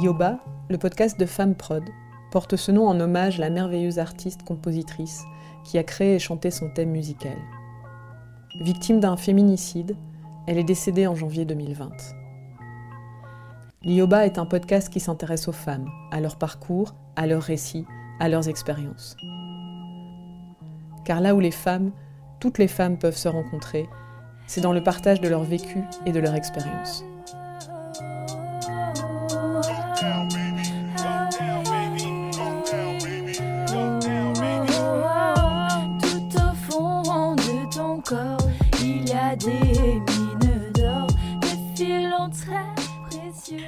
Yoba, le podcast de Femme Prod, porte ce nom en hommage à la merveilleuse artiste-compositrice qui a créé et chanté son thème musical. Victime d'un féminicide, elle est décédée en janvier 2020. L'Ioba est un podcast qui s'intéresse aux femmes, à leur parcours, à leurs récits, à leurs expériences. Car là où les femmes, toutes les femmes peuvent se rencontrer, c'est dans le partage de leur vécu et de leur expérience.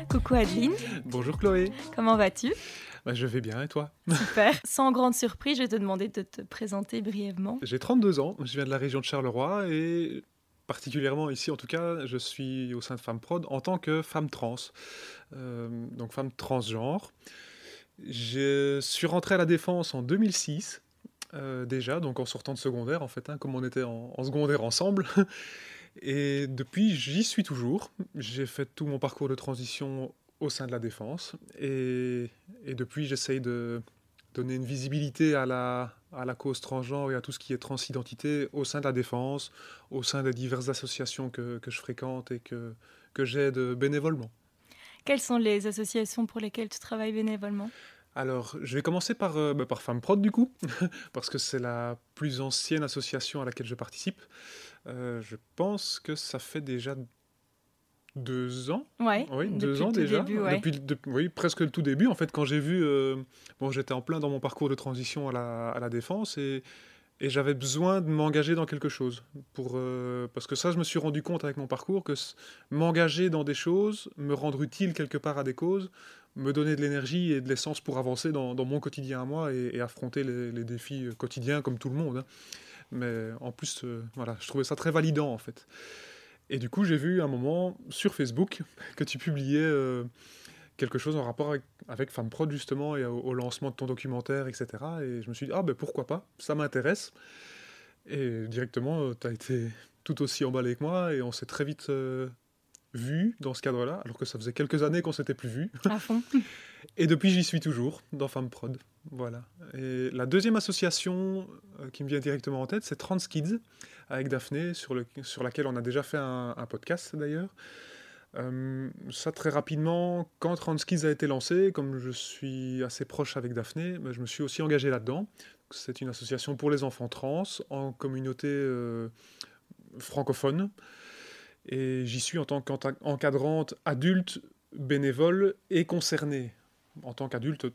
Coucou Adeline. Bonjour Chloé. Comment vas-tu? Bah, Je vais bien et toi Super. Sans grande surprise, je vais te demander de te présenter brièvement. J'ai 32 ans, je viens de la région de Charleroi et particulièrement ici en tout cas, je suis au sein de Femme Prod en tant que femme trans, euh, donc femme transgenre. Je suis rentré à la Défense en 2006 euh, déjà, donc en sortant de secondaire en fait, hein, comme on était en, en secondaire ensemble. Et depuis, j'y suis toujours. J'ai fait tout mon parcours de transition au sein de la défense. Et, depuis, j'essaye de donner une visibilité à la, à la cause transgenre et à tout ce qui est transidentité au sein de la défense, au sein des diverses associations que, que je fréquente et que, que j'aide bénévolement. Quelles sont les associations pour lesquelles tu travailles bénévolement? Alors, je vais commencer par, euh, bah, par Femme Prod, du coup, parce que c'est la plus ancienne association à laquelle je participe. Euh, je pense que ça fait déjà deux ans. Ouais, oui, deux ans déjà. Depuis, oui, presque le tout début. En fait, quand j'ai vu, euh, bon, j'étais en plein dans mon parcours de transition à la, à la défense et, et j'avais besoin de m'engager dans quelque chose. Pour, euh, parce que ça, je me suis rendu compte avec mon parcours que m'engager dans des choses, me rendre utile quelque part à des causes, me donner de l'énergie et de l'essence pour avancer dans, dans, mon quotidien à moi et, affronter les, les, défis quotidiens comme tout le monde. Hein. Mais en plus, euh, voilà, je trouvais ça très validant en fait. Et du coup, j'ai vu un moment sur Facebook que tu publiais euh, quelque chose en rapport avec, avec Femme Prod justement et au, lancement de ton documentaire, etc. Et je me suis dit, ah ben pourquoi pas, ça m'intéresse. Et directement, euh, tu as été tout aussi emballé que moi et on s'est très vite vu dans ce cadre-là, alors que ça faisait quelques années qu'on s'était plus vu. À fond. Et depuis, j'y suis toujours dans Femme Prod. Voilà. Et la deuxième association euh, qui me vient directement en tête, c'est Trans Kids, avec Daphné, sur, le, sur laquelle on a déjà fait un, podcast d'ailleurs. Euh, ça, très rapidement, quand Trans Kids a été lancé, comme je suis assez proche avec Daphné, ben, je me suis aussi engagé là-dedans. C'est une association pour les enfants trans en communauté euh, francophone. Et j'y suis en tant qu'encadrante adulte, bénévole et concernée. En tant qu'adulte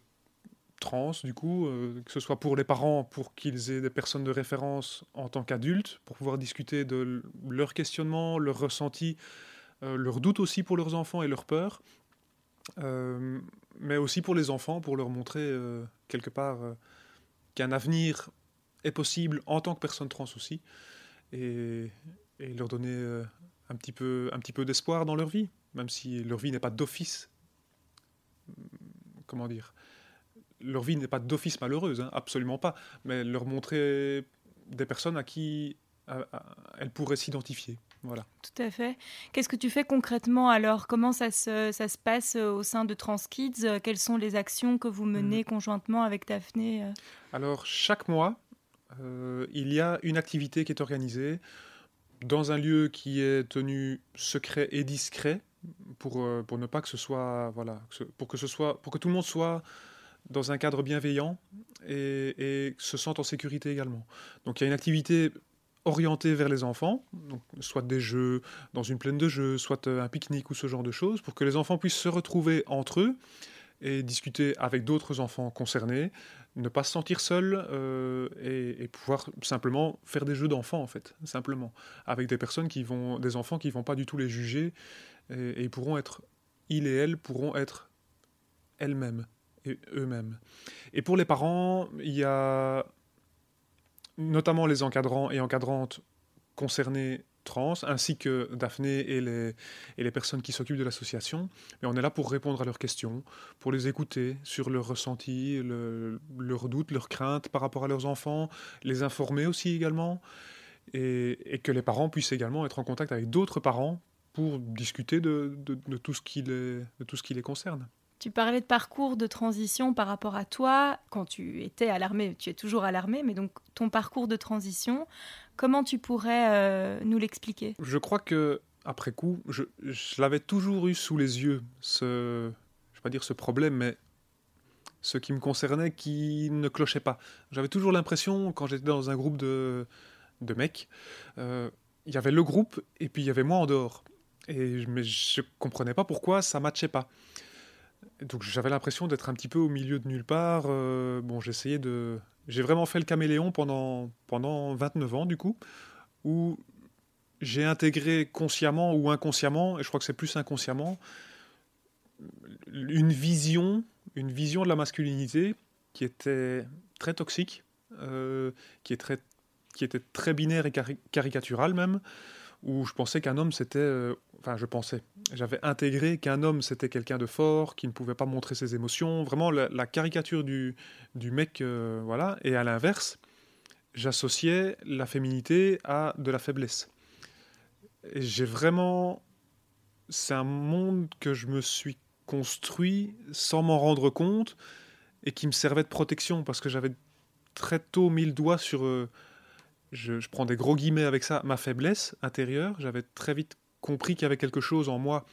trans, du coup, euh, que ce soit pour les parents, pour qu'ils aient des personnes de référence en tant qu'adultes, pour pouvoir discuter de leurs questionnements, leurs ressentis, euh, leurs doutes aussi pour leurs enfants et leurs peurs, euh, mais aussi pour les enfants, pour leur montrer quelque part qu'un avenir est possible en tant que personne trans aussi, et, et leur donner un petit peu, un petit peu d'espoir dans leur vie, même si leur vie n'est pas d'office. Comment dire Leur vie n'est pas d'office malheureuse, hein, absolument pas. Mais leur montrer des personnes à qui elles pourraient s'identifier. Voilà. Tout à fait. Qu'est-ce que tu fais concrètement alors? Comment ça se, ça se passe au sein de TransKids? Quelles sont les actions que vous menez mhm. conjointement avec Daphné Alors, chaque mois, euh, il y a une activité qui est organisée dans un lieu qui est tenu secret et discret pour, euh, pour ne pas que ce soit voilà pour que ce soit pour que tout le monde soit dans un cadre bienveillant et, et se sente en sécurité également. Donc il y a une activité orientée vers les enfants, soit des jeux dans une plaine de jeux, soit euh, un pique-nique ou ce genre de choses, pour que les enfants puissent se retrouver entre eux et discuter avec d'autres enfants concernés, ne pas se sentir seul euh, et, pouvoir simplement faire des jeux d'enfants en fait, simplement, avec des personnes qui vont, des enfants qui vont pas du tout les juger et, ils pourront être, ils et elles pourront être elles-mêmes et eux-mêmes. Et pour les parents, il y a notamment les encadrants et encadrantes concernés trans, ainsi que Daphné et les, et les personnes qui s'occupent de l'association. Mais on est là pour répondre à leurs questions, pour les écouter sur leurs ressentis, leurs doutes, leurs craintes par rapport à leurs enfants, les informer aussi également. et, que les parents puissent également être en contact avec d'autres parents pour discuter de, tout ce qui les, de tout ce qui les concerne. Tu parlais de parcours de transition par rapport à toi quand tu étais à l'armée. Tu es toujours à l'armée, mais donc ton parcours de transition, comment tu pourrais euh, nous l'expliquer? Je crois que après coup, je, l'avais toujours eu sous les yeux, ce, je vais pas dire ce problème, mais ce qui me concernait qui ne clochait pas. J'avais toujours l'impression, quand j'étais dans un groupe de, mecs, euh, il y avait le groupe et puis il y avait moi en dehors. Et, mais je comprenais pas pourquoi ça matchait pas. Donc j'avais l'impression d'être un petit peu au milieu de nulle part. Euh, bon, j'essayais de. J'ai vraiment fait le caméléon pendant, pendant 29 ans, du coup, où j'ai intégré consciemment ou inconsciemment, et je crois que c'est plus inconsciemment, une vision, une vision de la masculinité qui était très toxique, euh, qui, qui était très binaire et caricaturale même, où je pensais qu'un homme c'était, euh, enfin je pensais, j'avais intégré qu'un homme c'était quelqu'un de fort, qui ne pouvait pas montrer ses émotions, vraiment la, caricature du, mec, euh, voilà, et à l'inverse, j'associais la féminité à de la faiblesse j'ai vraiment. C'est un monde que je me suis construit sans m'en rendre compte et qui me servait de protection parce que j'avais très tôt mis le doigt sur. Euh, je, prends des gros guillemets avec ça, ma faiblesse intérieure. J'avais très vite compris qu'il y avait quelque chose en moi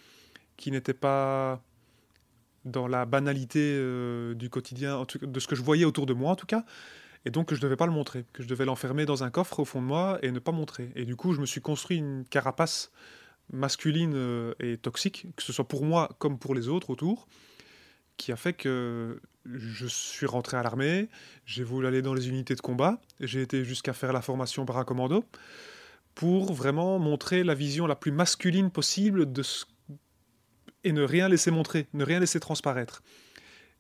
qui n'était pas dans la banalité euh, du quotidien, de ce que je voyais autour de moi en tout cas, et donc que je ne devais pas le montrer, que je devais l'enfermer dans un coffre au fond de moi et ne pas montrer. Et du coup, je me suis construit une carapace masculine euh, et toxique, que ce soit pour moi comme pour les autres autour, qui a fait que je suis rentré à l'armée, j'ai voulu aller dans les unités de combat, j'ai été jusqu'à faire la formation paracommando pour vraiment montrer la vision la plus masculine possible de ce... et ne rien laisser montrer, ne rien laisser transparaître.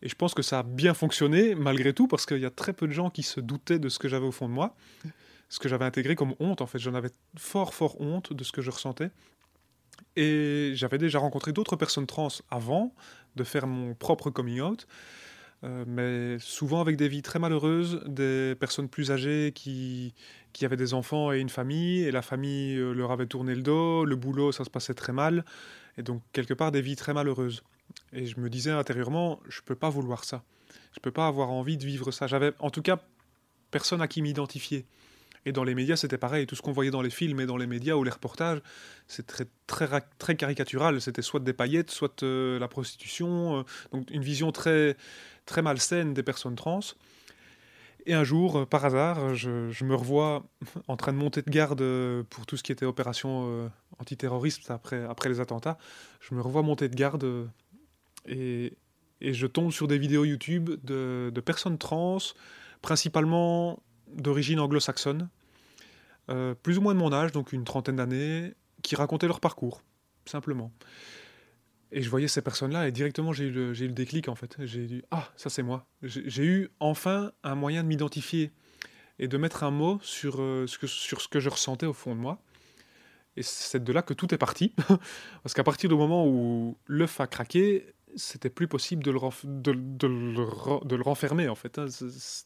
Et je pense que ça a bien fonctionné malgré tout, parce qu'il y a très peu de gens qui se doutaient de ce que j'avais au fond de moi, ce que j'avais intégré comme honte. En fait, j'en avais fort, fort honte de ce que je ressentais. Et j'avais déjà rencontré d'autres personnes trans avant de faire mon propre coming out, euh, mais souvent avec des vies très malheureuses, des personnes plus âgées qui, qui avaient des enfants et une famille, et la famille euh, leur avait tourné le dos, le boulot, ça se passait très mal, et donc quelque part des vies très malheureuses. Et je me disais intérieurement, je ne peux pas vouloir ça. Je ne peux pas avoir envie de vivre ça. J'avais, en tout cas, personne à qui m'identifier. Et dans les médias, c'était pareil. Tout ce qu'on voyait dans les films et dans les médias ou les reportages, c'est très, très, caricatural. C'était soit des paillettes, soit euh, la prostitution. Euh, donc une vision très, très malsaine des personnes trans. Et un jour, euh, par hasard, je, me revois en train de monter de garde pour tout ce qui était opération antiterroriste après, après les attentats. Je me revois monter de garde et, je tombe sur des vidéos YouTube de, personnes trans, principalement d'origine anglo-saxonne, euh, plus ou moins de mon âge, donc une trentaine d'années, qui racontaient leur parcours, simplement. Et je voyais ces personnes-là, et directement j'ai eu, le, déclic en fait. J'ai dit Ah, ça c'est moi. J'ai eu enfin un moyen de m'identifier et de mettre un mot sur, euh, ce que, sur ce que je ressentais au fond de moi. Et c'est de là que tout est parti. Parce qu'à partir du moment où l'œuf a craqué, c'était plus possible de le, de, de, le, de le, renfermer en fait. Hein.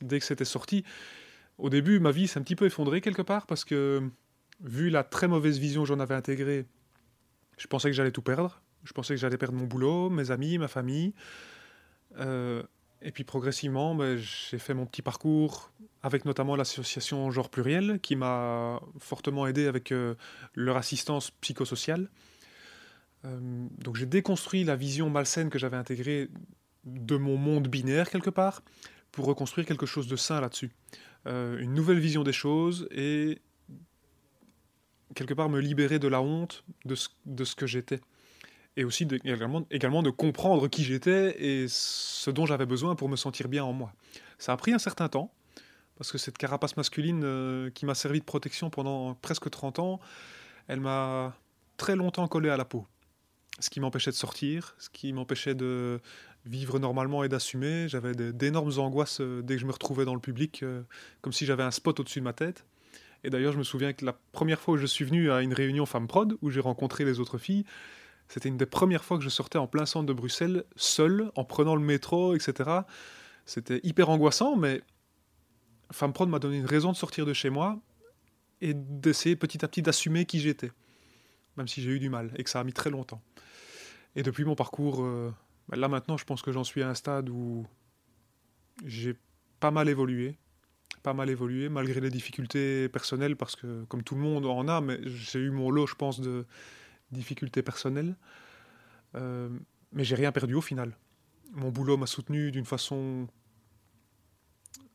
Dès que c'était sorti, au début, ma vie s'est un petit peu effondrée quelque part parce que, vu la très mauvaise vision que j'en avais intégrée, je pensais que j'allais tout perdre. Je pensais que j'allais perdre mon boulot, mes amis, ma famille. Euh, et puis progressivement, ben, j'ai fait mon petit parcours avec notamment l'association Genre Pluriel qui m'a fortement aidé avec euh, leur assistance psychosociale. Euh, donc j'ai déconstruit la vision malsaine que j'avais intégrée de mon monde binaire quelque part pour reconstruire quelque chose de sain là-dessus. Euh, une nouvelle vision des choses et quelque part me libérer de la honte de ce, de ce que j'étais. Et aussi également, également de comprendre qui j'étais et ce dont j'avais besoin pour me sentir bien en moi. Ça a pris un certain temps, parce que cette carapace masculine euh, qui m'a servi de protection pendant presque 30 ans, elle m'a très longtemps collé à la peau ce qui m'empêchait de sortir, ce qui m'empêchait de vivre normalement et d'assumer. J'avais d'énormes angoisses euh, dès que je me retrouvais dans le public, euh, comme si j'avais un spot au-dessus de ma tête. Et d'ailleurs, je me souviens que la première fois où je suis venu à une réunion Femme Prod, où j'ai rencontré les autres filles, c'était une des premières fois que je sortais en plein centre de Bruxelles, seul, en prenant le métro, etc. C'était hyper angoissant, mais Femme Prod m'a donné une raison de sortir de chez moi. et d'essayer petit à petit d'assumer qui j'étais, même si j'ai eu du mal et que ça a mis très longtemps. Et depuis mon parcours, euh, là maintenant, je pense que j'en suis à un stade où j'ai pas mal évolué, pas mal évolué malgré les difficultés personnelles, parce que comme tout le monde en a, mais j'ai eu mon lot, je pense, de difficultés personnelles. Euh, mais j'ai rien perdu au final. Mon boulot m'a soutenu d'une façon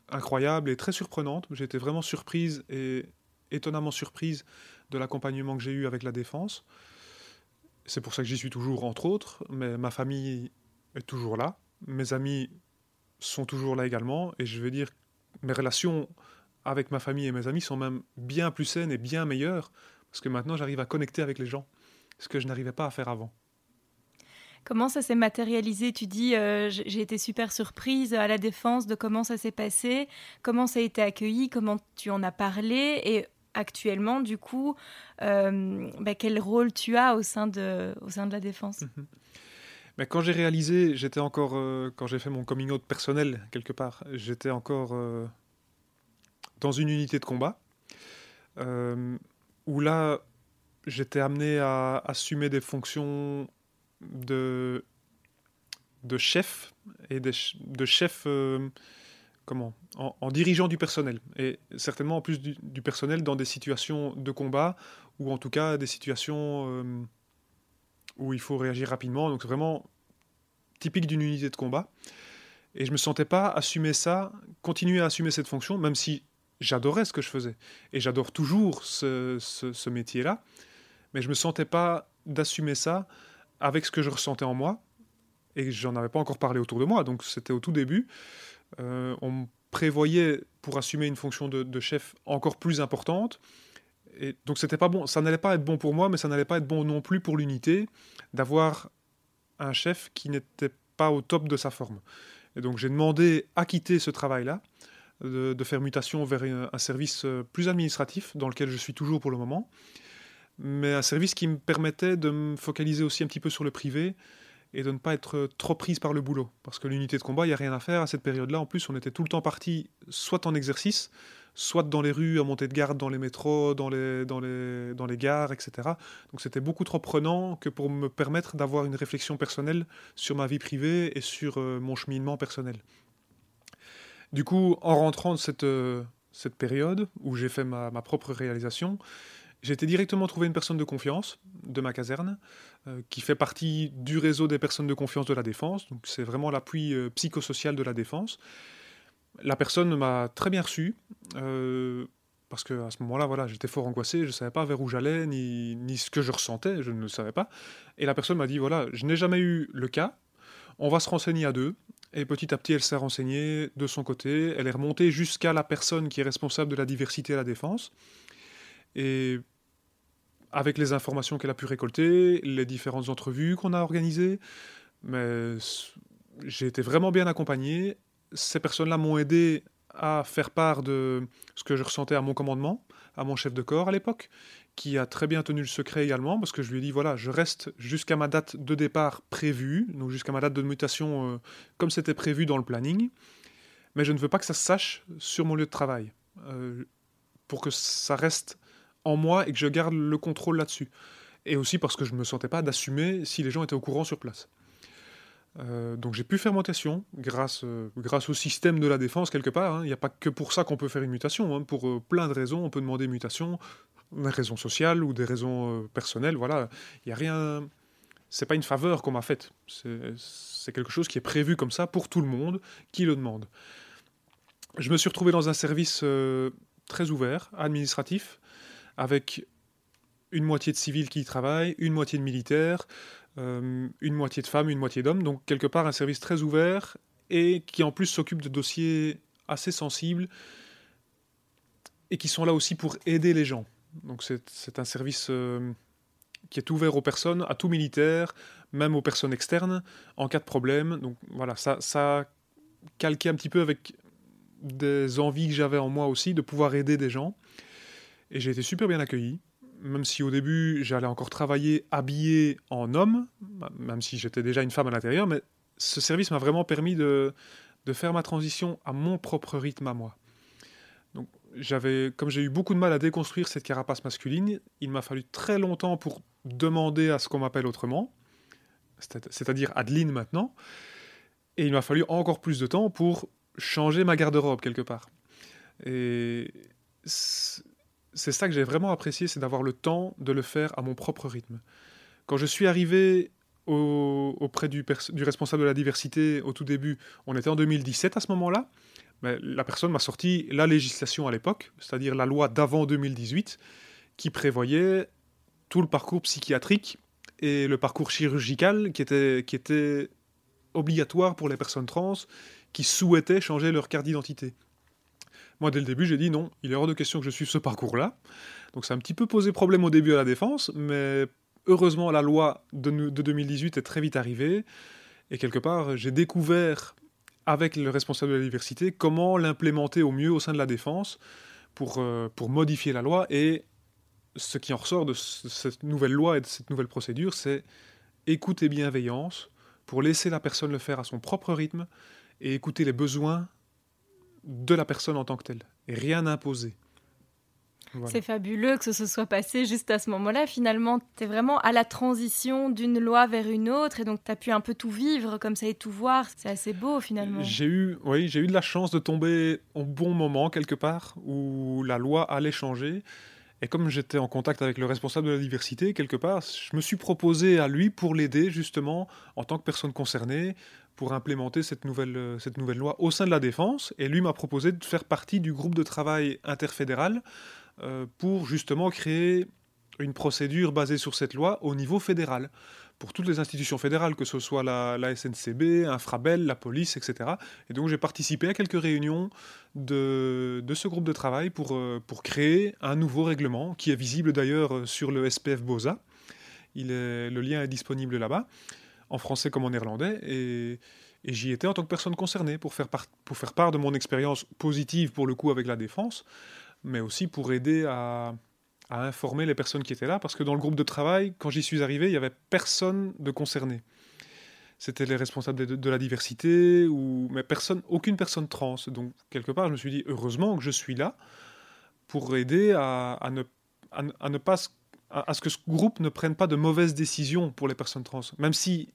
incroyable et très surprenante. J'ai été vraiment surprise et étonnamment surprise de l'accompagnement que j'ai eu avec la défense. C'est pour ça que j'y suis toujours, entre autres, mais ma famille est toujours là, mes amis sont toujours là également, et je vais dire, mes relations avec ma famille et mes amis sont même bien plus saines et bien meilleures, parce que maintenant j'arrive à connecter avec les gens, ce que je n'arrivais pas à faire avant. Comment ça s'est matérialisé? Tu dis, euh, j'ai été super surprise à la défense de comment ça s'est passé, comment ça a été accueilli, comment tu en as parlé, et actuellement, du coup, euh, bah, quel rôle tu as au sein de, au sein de la défense? Mhm. Mais quand j'ai réalisé, j'étais encore, euh, quand j'ai fait mon coming out personnel quelque part, j'étais encore dans une unité de combat, où là, j'étais amené à assumer des fonctions de, de chef et de, de chef euh, comment en, dirigeant du personnel. Et certainement en plus du, personnel dans des situations de combat ou en tout cas des situations euh, où il faut réagir rapidement. Donc vraiment typique d'une unité de combat. Et je me sentais pas assumer ça continuer à assumer cette fonction même si j'adorais ce que je faisais. Et j'adore toujours ce, ce, ce métier là mais je me sentais pas d'assumer ça avec ce que je ressentais en moi, et j'en avais pas encore parlé autour de moi, donc c'était au tout début. Euh, on me prévoyait pour assumer une fonction de, chef encore plus importante, et donc c'était pas bon. Ça n'allait pas être bon pour moi, mais ça n'allait pas être bon non plus pour l'unité d'avoir un chef qui n'était pas au top de sa forme. Et donc j'ai demandé à quitter ce travail-là, de, faire mutation vers un service euh, plus administratif, dans lequel je suis toujours pour le moment mais un service qui me permettait de me focaliser aussi un petit peu sur le privé et de ne pas être trop prise par le boulot. Parce que l'unité de combat, il n'y a rien à faire à cette période-là. En plus, on était tout le temps parti soit en exercice, soit dans les rues, à monter de garde, dans les métros, dans les, dans les, dans les gares, etc. Donc c'était beaucoup trop prenant que pour me permettre d'avoir une réflexion personnelle sur ma vie privée et sur euh, mon cheminement personnel. Du coup, en rentrant de cette, euh, cette période où j'ai fait ma, ma propre réalisation, j'ai directement trouver une personne de confiance de ma caserne, euh, qui fait partie du réseau des personnes de confiance de la défense. Donc c'est vraiment l'appui euh, psychosocial de la défense. La personne m'a très bien reçu, euh, parce qu'à ce moment-là, voilà, j'étais fort angoissé, je ne savais pas vers où j'allais, ni, ni, ce que je ressentais, je ne le savais pas. Et la personne m'a dit, voilà, je n'ai jamais eu le cas, on va se renseigner à deux. Et petit à petit, elle s'est renseignée de son côté, elle est remontée jusqu'à la personne qui est responsable de la diversité à la défense. Et avec les informations qu'elle a pu récolter, les différentes entrevues qu'on a organisées. Mais j'ai été vraiment bien accompagné. Ces personnes-là m'ont aidé à faire part de ce que je ressentais à mon commandement, à mon chef de corps à l'époque, qui a très bien tenu le secret également, parce que je lui ai dit, voilà, je reste jusqu'à ma date de départ prévue, donc jusqu'à ma date de mutation euh, comme c'était prévu dans le planning, mais je ne veux pas que ça se sache sur mon lieu de travail, euh, pour que ça reste en moi et que je garde le contrôle là-dessus. Et aussi parce que je ne me sentais pas d'assumer si les gens étaient au courant sur place. Euh, donc j'ai pu faire mutation grâce, euh, grâce au système de la défense quelque part. Hein. Il n'y a pas que pour ça qu'on peut faire une mutation. Hein. Pour euh, plein de raisons, on peut demander une mutation, des raisons sociales ou des raisons personnelles. Voilà, il n'y a rien. C'est pas une faveur qu'on m'a faite. C'est quelque chose qui est prévu comme ça pour tout le monde qui le demande. Je me suis retrouvé dans un service très ouvert, administratif, avec une moitié de civils qui y travaillent, une moitié de militaires, euh, une moitié de femmes, une moitié d'hommes. Donc quelque part un service très ouvert et qui en plus s'occupe de dossiers assez sensibles et qui sont là aussi pour aider les gens. Donc c'est un service euh, qui est ouvert aux personnes, à tout militaire, même aux personnes externes, en cas de problème. Donc voilà, ça, ça calqué un petit peu avec des envies que j'avais en moi aussi de pouvoir aider des gens. Et j'ai été super bien accueilli, même si au début j'allais encore travailler habillé en homme, même si j'étais déjà une femme à l'intérieur, mais ce service m'a vraiment permis de, de faire ma transition à mon propre rythme à moi. Donc j'avais, comme j'ai eu beaucoup de mal à déconstruire cette carapace masculine, il m'a fallu très longtemps pour demander à ce qu'on m'appelle autrement, c'est-à-dire Adeline maintenant, et il m'a fallu encore plus de temps pour changer ma garde-robe quelque part. Et c'est ça que j'ai vraiment apprécié, c'est d'avoir le temps de le faire à mon propre rythme. Quand je suis arrivé auprès du, responsable de la diversité au tout début, on était en 2017 à ce moment-là, mais la personne m'a sorti la législation à l'époque, c'est-à-dire la loi d'avant 2018, qui prévoyait tout le parcours psychiatrique et le parcours chirurgical qui était obligatoire pour les personnes trans qui souhaitaient changer leur carte d'identité. Moi, dès le début, j'ai dit non, il est hors de question que je suive ce parcours-là. Donc ça a un petit peu posé problème au début à la défense, mais heureusement, la loi de, 2018 est très vite arrivée. Et quelque part, j'ai découvert, avec le responsable de la diversité, comment l'implémenter au mieux au sein de la défense pour, euh, pour modifier la loi. Et ce qui en ressort de cette nouvelle loi et de cette nouvelle procédure, c'est écoute et bienveillance pour laisser la personne le faire à son propre rythme et écouter les besoins de la personne en tant que telle, et rien imposer. C'est fabuleux que ce se soit passé juste à ce moment-là. Finalement, tu es vraiment à la transition d'une loi vers une autre et donc tu as pu un peu tout vivre comme ça et tout voir. C'est assez beau finalement. J'ai eu, oui, j'ai eu de la chance de tomber au bon moment quelque part où la loi allait changer. Et comme j'étais en contact avec le responsable de la diversité, quelque part, je me suis proposé à lui pour l'aider justement en tant que personne concernée, pour implémenter cette nouvelle, euh, cette nouvelle loi au sein de la défense. Et lui m'a proposé de faire partie du groupe de travail interfédéral euh, pour justement créer une procédure basée sur cette loi au niveau fédéral pour toutes les institutions fédérales, que ce soit la, SNCB, Infrabel, la police, etc. Et donc j'ai participé à quelques réunions de, de ce groupe de travail pour, euh, pour créer un nouveau règlement, qui est visible d'ailleurs sur le SPF BOSA. Il le lien est disponible là-bas en français comme en néerlandais, et, j'y étais en tant que personne concernée pour faire, pour faire part de mon expérience positive pour le coup avec la défense, mais aussi pour aider à, informer les personnes qui étaient là, parce que dans le groupe de travail, quand j'y suis arrivé, il n'y avait personne de concerné. C'était les responsables de, la diversité, ou, mais personne, aucune personne trans. Donc, quelque part, je me suis dit, heureusement que je suis là pour aider à, à, ne pas à, ce que ce groupe ne prenne pas de mauvaises décisions pour les personnes trans. Même si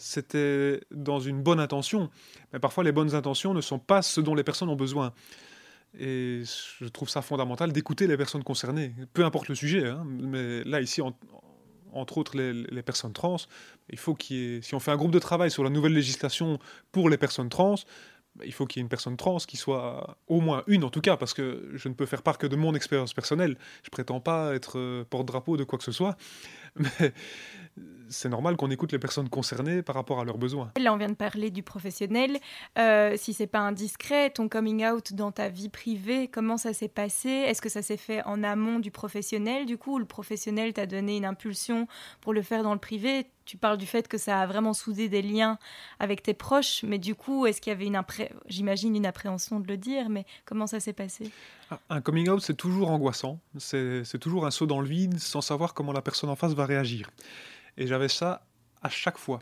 c'était dans une bonne intention. Mais parfois, les bonnes intentions ne sont pas ce dont les personnes ont besoin. Et je trouve ça fondamental d'écouter les personnes concernées, peu importe le sujet. Hein. mais là, ici, entre autres, les, personnes trans, il faut qu'il y ait, si on fait un groupe de travail sur la nouvelle législation pour les personnes trans, il faut qu'il y ait une personne trans qui soit au moins une en tout cas, parce que je ne peux faire part que de mon expérience personnelle. Je prétends pas être euh, porte-drapeau de quoi que ce soit, mais c'est normal qu'on écoute les personnes concernées par rapport à leurs besoins. Là, on vient de parler du professionnel. Euh, si c'est pas indiscret, ton coming out dans ta vie privée, comment ça s'est passé? Est-ce que ça s'est fait en amont du professionnel, du coup, ou le professionnel t'a donné une impulsion pour le faire dans le privé? Tu parles du fait que ça a vraiment soudé des liens avec tes proches, mais du coup, est-ce qu'il y avait une, j'imagine, une appréhension de le dire, mais comment ça s'est passé? Un coming out, c'est toujours angoissant. C'est toujours un saut dans le vide sans savoir comment la personne en face va réagir. Et j'avais ça à chaque fois.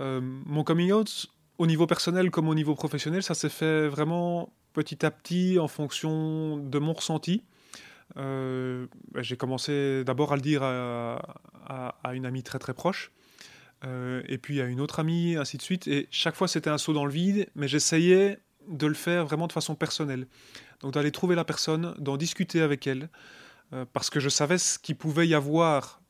Euh, mon coming out, au niveau personnel comme au niveau professionnel, ça s'est fait vraiment petit à petit en fonction de mon ressenti. Euh, j'ai commencé d'abord à le dire à, une amie très très proche, euh, et puis à une autre amie, ainsi de suite. Et chaque fois c'était un saut dans le vide, mais j'essayais de le faire vraiment de façon personnelle. Donc d'aller trouver la personne, d'en discuter avec elle, parce que je savais ce qu'il pouvait y avoir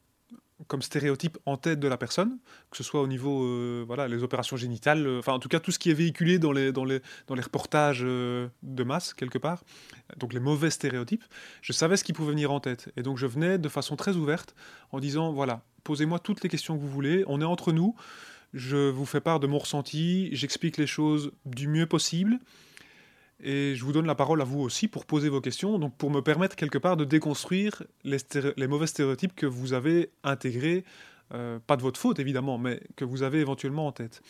comme stéréotype en tête de la personne, que ce soit au niveau euh, voilà les opérations génitales, euh, enfin en tout cas tout ce qui est véhiculé dans les dans les dans les reportages euh, de masse quelque part, donc les mauvais stéréotypes. Je savais ce qui pouvait venir en tête. Et donc je venais de façon très ouverte en disant voilà posez-moi toutes les questions que vous voulez, on est entre nous, je vous fais part de mon ressenti, j'explique les choses du mieux possible et je vous donne la parole à vous aussi pour poser vos questions, donc pour me permettre quelque part de déconstruire les, mauvais stéréotypes que vous avez intégrés, euh, pas de votre faute évidemment, mais que vous avez éventuellement en tête.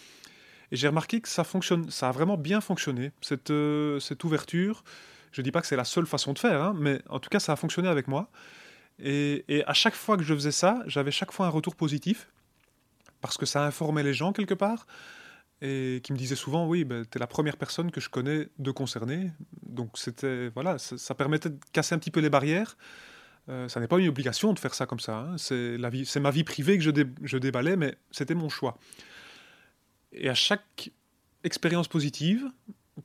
Et j'ai remarqué que ça fonctionne, ça a vraiment bien fonctionné, cette, euh, cette ouverture. Je ne dis pas que c'est la seule façon de faire, hein, mais en tout cas ça a fonctionné avec moi. Et à chaque fois que je faisais ça, j'avais chaque fois un retour positif, parce que ça informait les gens quelque part. Et qui me disait souvent oui ben, tu es la première personne que je connais de concernée donc c'était voilà ça, permettait de casser un petit peu les barrières. Euh, ça n'est pas une obligation de faire ça comme ça hein. c'est la vie c'est ma vie privée que je, je déballais mais c'était mon choix. Et à chaque expérience positive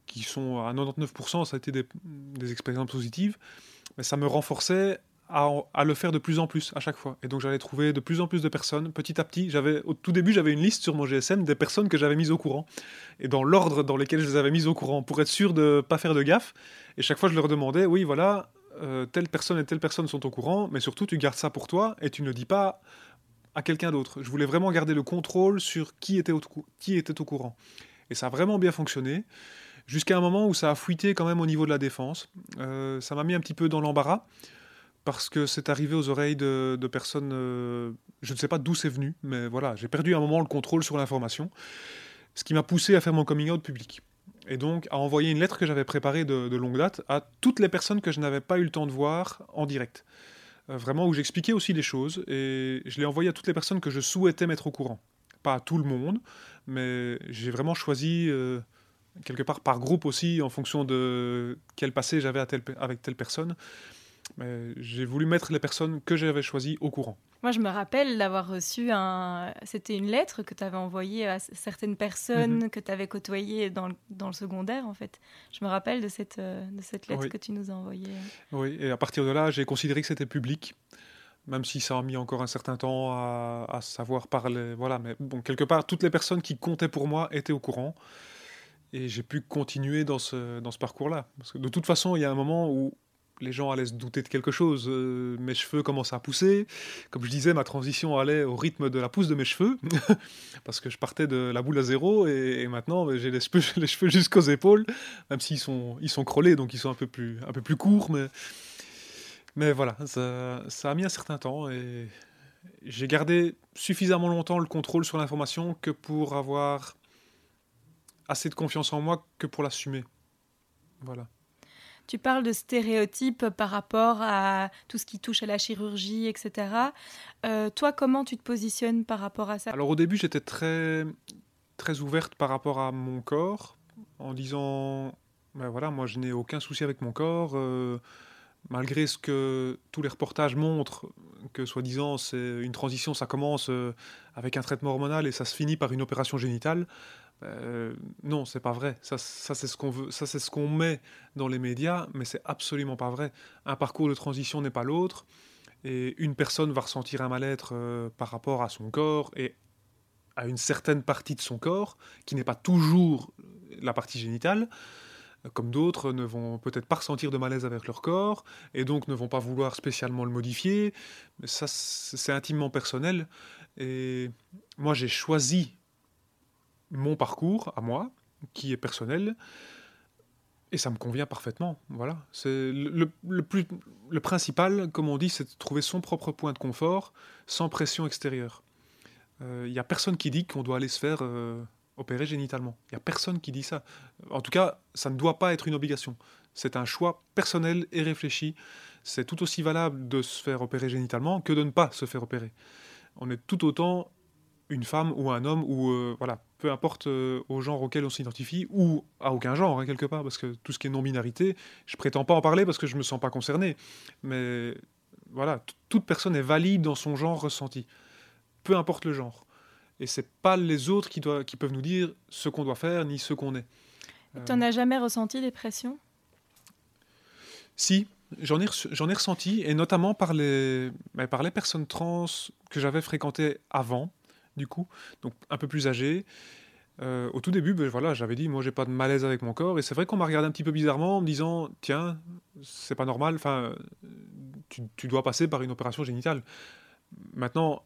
qui sont à 99% ça a été des, des expériences positives mais ça me renforçait à, le faire de plus en plus à chaque fois. Et donc j'allais trouver de plus en plus de personnes. Petit à petit, au tout début, j'avais une liste sur mon GSM des personnes que j'avais mises au courant. Et dans l'ordre dans lequel je les avais mises au courant, pour être sûr de pas faire de gaffe. Et chaque fois, je leur demandais, oui, voilà, euh, telle personne et telle personne sont au courant, mais surtout, tu gardes ça pour toi et tu ne le dis pas à quelqu'un d'autre. Je voulais vraiment garder le contrôle sur qui était au, qui était au courant. Et ça a vraiment bien fonctionné. Jusqu'à un moment où ça a fuité quand même au niveau de la défense. Euh, ça m'a mis un petit peu dans l'embarras parce que c'est arrivé aux oreilles de, personnes, euh, je ne sais pas d'où c'est venu, mais voilà, j'ai perdu un moment le contrôle sur l'information, ce qui m'a poussé à faire mon coming out public. Et donc à envoyer une lettre que j'avais préparée de, longue date à toutes les personnes que je n'avais pas eu le temps de voir en direct. Euh, vraiment où j'expliquais aussi les choses, et je l'ai envoyé à toutes les personnes que je souhaitais mettre au courant. Pas à tout le monde, mais j'ai vraiment choisi... Euh, quelque part par groupe aussi, en fonction de quel passé j'avais avec telle personne j'ai voulu mettre les personnes que j'avais choisies au courant. Moi, je me rappelle d'avoir reçu un. C'était une lettre que tu avais envoyée à certaines personnes mhm. que tu avais côtoyées dans le, dans le, secondaire, en fait. Je me rappelle de cette, euh, de cette lettre que tu nous as envoyée. Oui, et à partir de là, j'ai considéré que c'était public, même si ça a mis encore un certain temps à, à, savoir parler. Voilà, mais bon, quelque part, toutes les personnes qui comptaient pour moi étaient au courant. Et j'ai pu continuer dans ce, dans ce parcours-là. Parce que de toute façon, il y a un moment où les gens allaient se douter de quelque chose. Euh, mes cheveux commençaient à pousser. Comme je disais, ma transition allait au rythme de la pousse de mes cheveux, parce que je partais de la boule à zéro et, maintenant ben, j'ai les cheveux, jusqu'aux épaules, même s'ils sont, ils sont crôlés, donc ils sont un peu plus, un peu plus courts. Mais, mais voilà, ça, ça a mis un certain temps et j'ai gardé suffisamment longtemps le contrôle sur l'information que pour avoir assez de confiance en moi que pour l'assumer. Voilà. Tu parles de stéréotypes par rapport à tout ce qui touche à la chirurgie, etc. Euh, toi, comment tu te positionnes par rapport à ça? Alors au début, j'étais très, très ouverte par rapport à mon corps, en disant, ben voilà, moi je n'ai aucun souci avec mon corps. Euh, malgré ce que tous les reportages montrent, que soi-disant c'est une transition, ça commence euh, avec un traitement hormonal et ça se finit par une opération génitale. Euh, non, c'est pas vrai. Ça, c'est ce qu'on veut, ça c'est ce qu'on met dans les médias, mais c'est absolument pas vrai. Un parcours de transition n'est pas l'autre, et une personne va ressentir un mal-être euh, par rapport à son corps et à une certaine partie de son corps, qui n'est pas toujours la partie génitale, comme d'autres ne vont peut-être pas ressentir de malaise avec leur corps, et donc ne vont pas vouloir spécialement le modifier. Mais ça, c'est intimement personnel. Et moi, j'ai choisi mon parcours à moi, qui est personnel, et ça me convient parfaitement. Voilà, c'est le, plus le principal, comme on dit, c'est de trouver son propre point de confort sans pression extérieure. Il euh, n'y a personne qui dit qu'on doit aller se faire euh, opérer génitalement. Il n'y a personne qui dit ça. En tout cas, ça ne doit pas être une obligation. C'est un choix personnel et réfléchi. C'est tout aussi valable de se faire opérer génitalement que de ne pas se faire opérer. On est tout autant une femme ou un homme ou euh, voilà peu importe euh, au genre auquel on s'identifie ou à aucun genre hein, quelque part parce que tout ce qui est non binarité je prétends pas en parler parce que je me sens pas concerné. Mais voilà toute personne est valide dans son genre ressenti peu importe le genre. Et c'est pas les autres qui doivent qui peuvent nous dire ce qu'on doit faire ni ce qu'on est. Tu n'en as jamais ressenti des pressions? Si J'en ai, j'en ai ressenti, et notamment par les, par les personnes trans que j'avais fréquentées avant, du coup, donc un peu plus âgé. Euh, au tout début, ben, voilà, j'avais dit, moi j'ai pas de malaise avec mon corps, et c'est vrai qu'on m'a regardé un petit peu bizarrement en me disant, tiens, c'est pas normal, enfin, tu, dois passer par une opération génitale. Maintenant,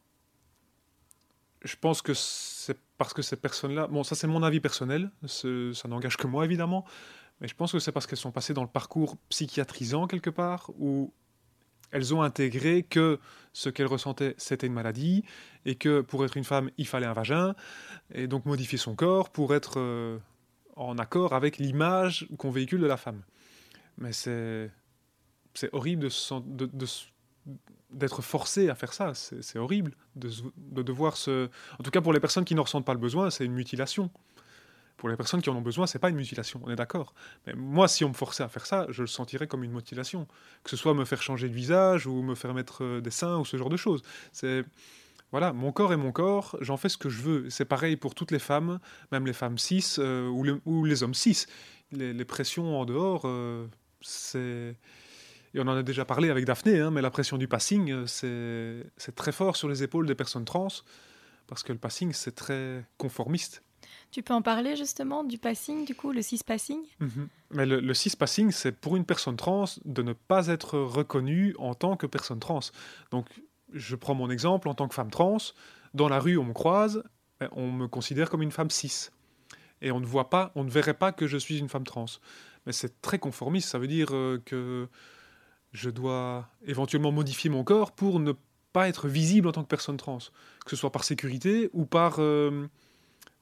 je pense que c'est parce que ces personnes-là, bon, ça c'est mon avis personnel, ça n'engage que moi évidemment, mais je pense que c'est parce qu'elles sont passées dans le parcours psychiatrisant quelque part, où elles ont intégré que ce qu'elles ressentaient, c'était une maladie, et que pour être une femme, il fallait un vagin, et donc modifier son corps pour être euh, en accord avec l'image qu'on véhicule de la femme. Mais c'est, c'est horrible de, d'être forcé à faire ça, c'est, horrible de, devoir se... En tout cas pour les personnes qui ne ressentent pas le besoin, c'est une mutilation. Pour les personnes qui en ont besoin, c'est pas une mutilation, on est d'accord. Mais moi, si on me forçait à faire ça, je le sentirais comme une mutilation. Que ce soit me faire changer de visage ou me faire mettre euh, des seins ou ce genre de choses. C'est voilà, mon corps est mon corps, j'en fais ce que je veux. C'est pareil pour toutes les femmes, même les femmes cis euh, ou, les, hommes cis. Les, pressions en dehors, euh, c'est. Et on en a déjà parlé avec Daphné, hein, mais la pression du passing, c'est très fort sur les épaules des personnes trans, parce que le passing, c'est très conformiste. Tu peux en parler justement du passing, du coup, le cis-passing mhm. Mais le, le cis-passing, c'est pour une personne trans de ne pas être reconnue en tant que personne trans. Donc, je prends mon exemple en tant que femme trans, dans la rue on me croise, on me considère comme une femme cis. Et on ne voit pas, on ne verrait pas que je suis une femme trans. Mais c'est très conformiste, ça veut dire euh, que je dois éventuellement modifier mon corps pour ne pas être visible en tant que personne trans, que ce soit par sécurité ou par, euh,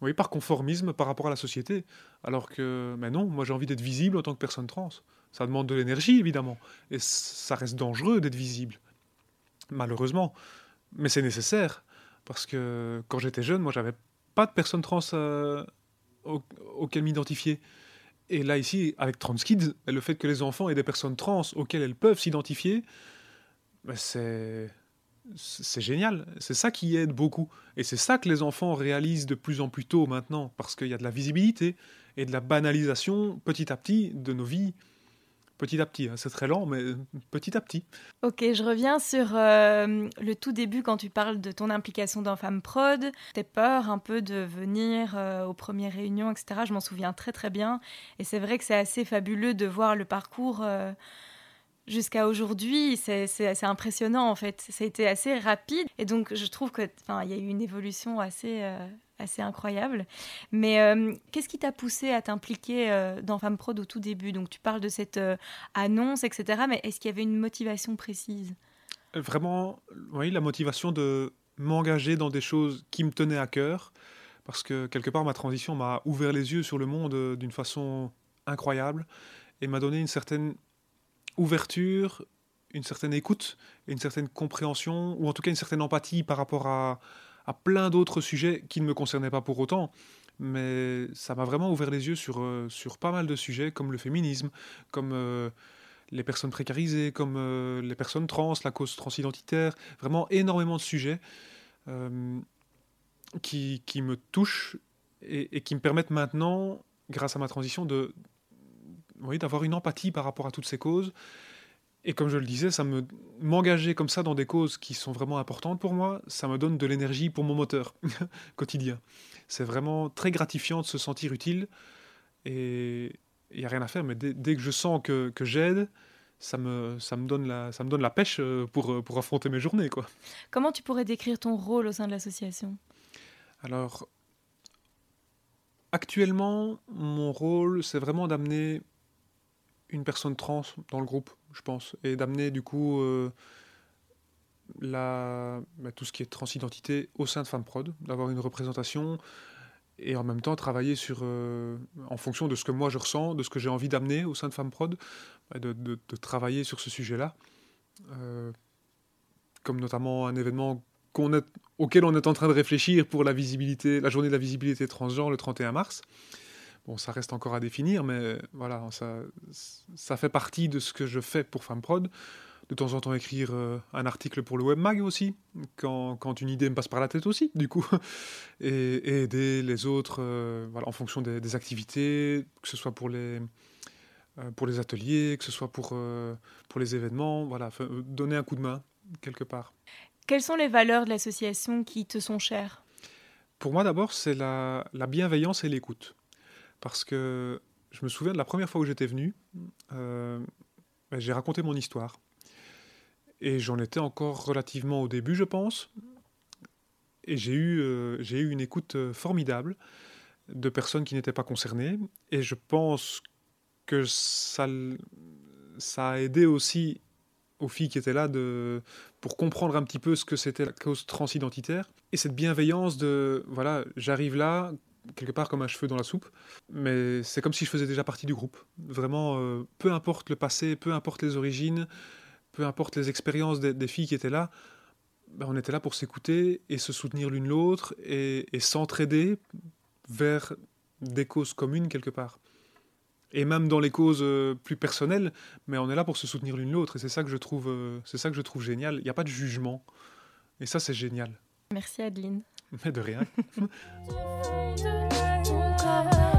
oui, par conformisme par rapport à la société. Alors que, mais non, moi j'ai envie d'être visible en tant que personne trans. Ça demande de l'énergie évidemment, et ça reste dangereux d'être visible malheureusement. Mais c'est nécessaire, parce que quand j'étais jeune, moi, j'avais pas de personnes trans euh, auxquelles m'identifier. Et là, ici, avec TransKids, le fait que les enfants aient des personnes trans auxquelles elles peuvent s'identifier, ben, c'est c'est génial. C'est ça qui aide beaucoup. Et c'est ça que les enfants réalisent de plus en plus tôt maintenant, parce qu'il y a de la visibilité et de la banalisation petit à petit de nos vies petit à petit. Hein. C'est très lent, mais petit à petit. Ok, je reviens sur euh, le tout début quand tu parles de ton implication dans Femme Prod. Tes peurs un peu de venir euh, aux premières réunions, etc. Je m'en souviens très très bien. Et c'est vrai que c'est assez fabuleux de voir le parcours. Euh, jusqu'à aujourd'hui, c'est impressionnant en fait. Ça a été assez rapide et donc je trouve qu'il y a eu une évolution assez, assez incroyable. Mais euh, qu'est-ce qui t'a poussé à t'impliquer euh, dans Femme Prod au tout début? Donc tu parles de cette euh, annonce, etc. Mais est-ce qu'il y avait une motivation précise? Vraiment, oui, la motivation de m'engager dans des choses qui me tenaient à cœur. Parce que quelque part, ma transition m'a ouvert les yeux sur le monde d'une façon incroyable et m'a donné une certaine ouverture, une certaine écoute, une certaine compréhension, ou en tout cas une certaine empathie par rapport à, plein d'autres sujets qui ne me concernaient pas pour autant. Mais ça m'a vraiment ouvert les yeux sur, euh, sur pas mal de sujets comme le féminisme, comme euh, les personnes précarisées, comme euh, les personnes trans, la cause transidentitaire, vraiment énormément de sujets qui, qui, me touchent et, qui me permettent maintenant, grâce à ma transition, de, oui, d'avoir une empathie par rapport à toutes ces causes et comme je le disais, ça me m'engager comme ça dans des causes qui sont vraiment importantes pour moi, ça me donne de l'énergie pour mon moteur quotidien. C'est vraiment très gratifiant de se sentir utile et il n'y a rien à faire. Mais dès, que je sens que, que j'aide, ça me, ça, me donne la, ça me donne la pêche euh, pour, euh, pour affronter mes journées. Quoi. Comment tu pourrais décrire ton rôle au sein de l'association? Alors, actuellement, mon rôle, c'est vraiment d'amener une personne trans dans le groupe, je pense, et d'amener du coup euh, bah, tout ce qui est transidentité au sein de FemmeProd, d'avoir une représentation et en même temps travailler sur, euh, en fonction de ce que moi je ressens, de ce que j'ai envie d'amener au sein de FemmeProd, bah, de, travailler sur ce sujet-là, euh, comme notamment un événement auquel on est en train de réfléchir pour la visibilité, la journée de la visibilité transgenre le 31 mars. Bon, ça reste encore à définir, mais voilà, ça, ça fait partie de ce que je fais pour FemmeProd. De temps en temps écrire euh, un article pour le webmag aussi, quand, quand, une idée me passe par la tête aussi, du coup. Et, aider les autres euh, voilà, en fonction des, activités, que ce soit pour les, euh, pour les ateliers, que ce soit pour, pour les événements, voilà, donner un coup de main quelque part. Quelles sont les valeurs de l'association qui te sont chères? Pour moi d'abord, c'est la, la bienveillance et l'écoute parce que je me souviens de la première fois où j'étais venu, euh, ben, j'ai raconté mon histoire. Et j'en étais encore relativement au début, je pense. Et j'ai eu, euh, eu une écoute euh, formidable de personnes qui n'étaient pas concernées. Et je pense que ça, ça a aidé aussi aux filles qui étaient là de, pour comprendre un petit peu ce que c'était la cause transidentitaire. Et cette bienveillance de, voilà, j'arrive là, quelque part comme un cheveu dans la soupe, mais c'est comme si je faisais déjà partie du groupe. Vraiment, euh, peu importe le passé, peu importe les origines, peu importe les expériences des, filles qui étaient là, ben, on était là pour s'écouter et se soutenir l'une l'autre et, s'entraider vers des causes communes quelque part. Et même dans les causes euh, plus personnelles, mais on est là pour se soutenir l'une l'autre. Et c'est ça que je trouve, euh, c'est ça que je trouve génial. Il n'y a pas de jugement. Et ça, c'est génial. Merci Adeline. Mais de rien.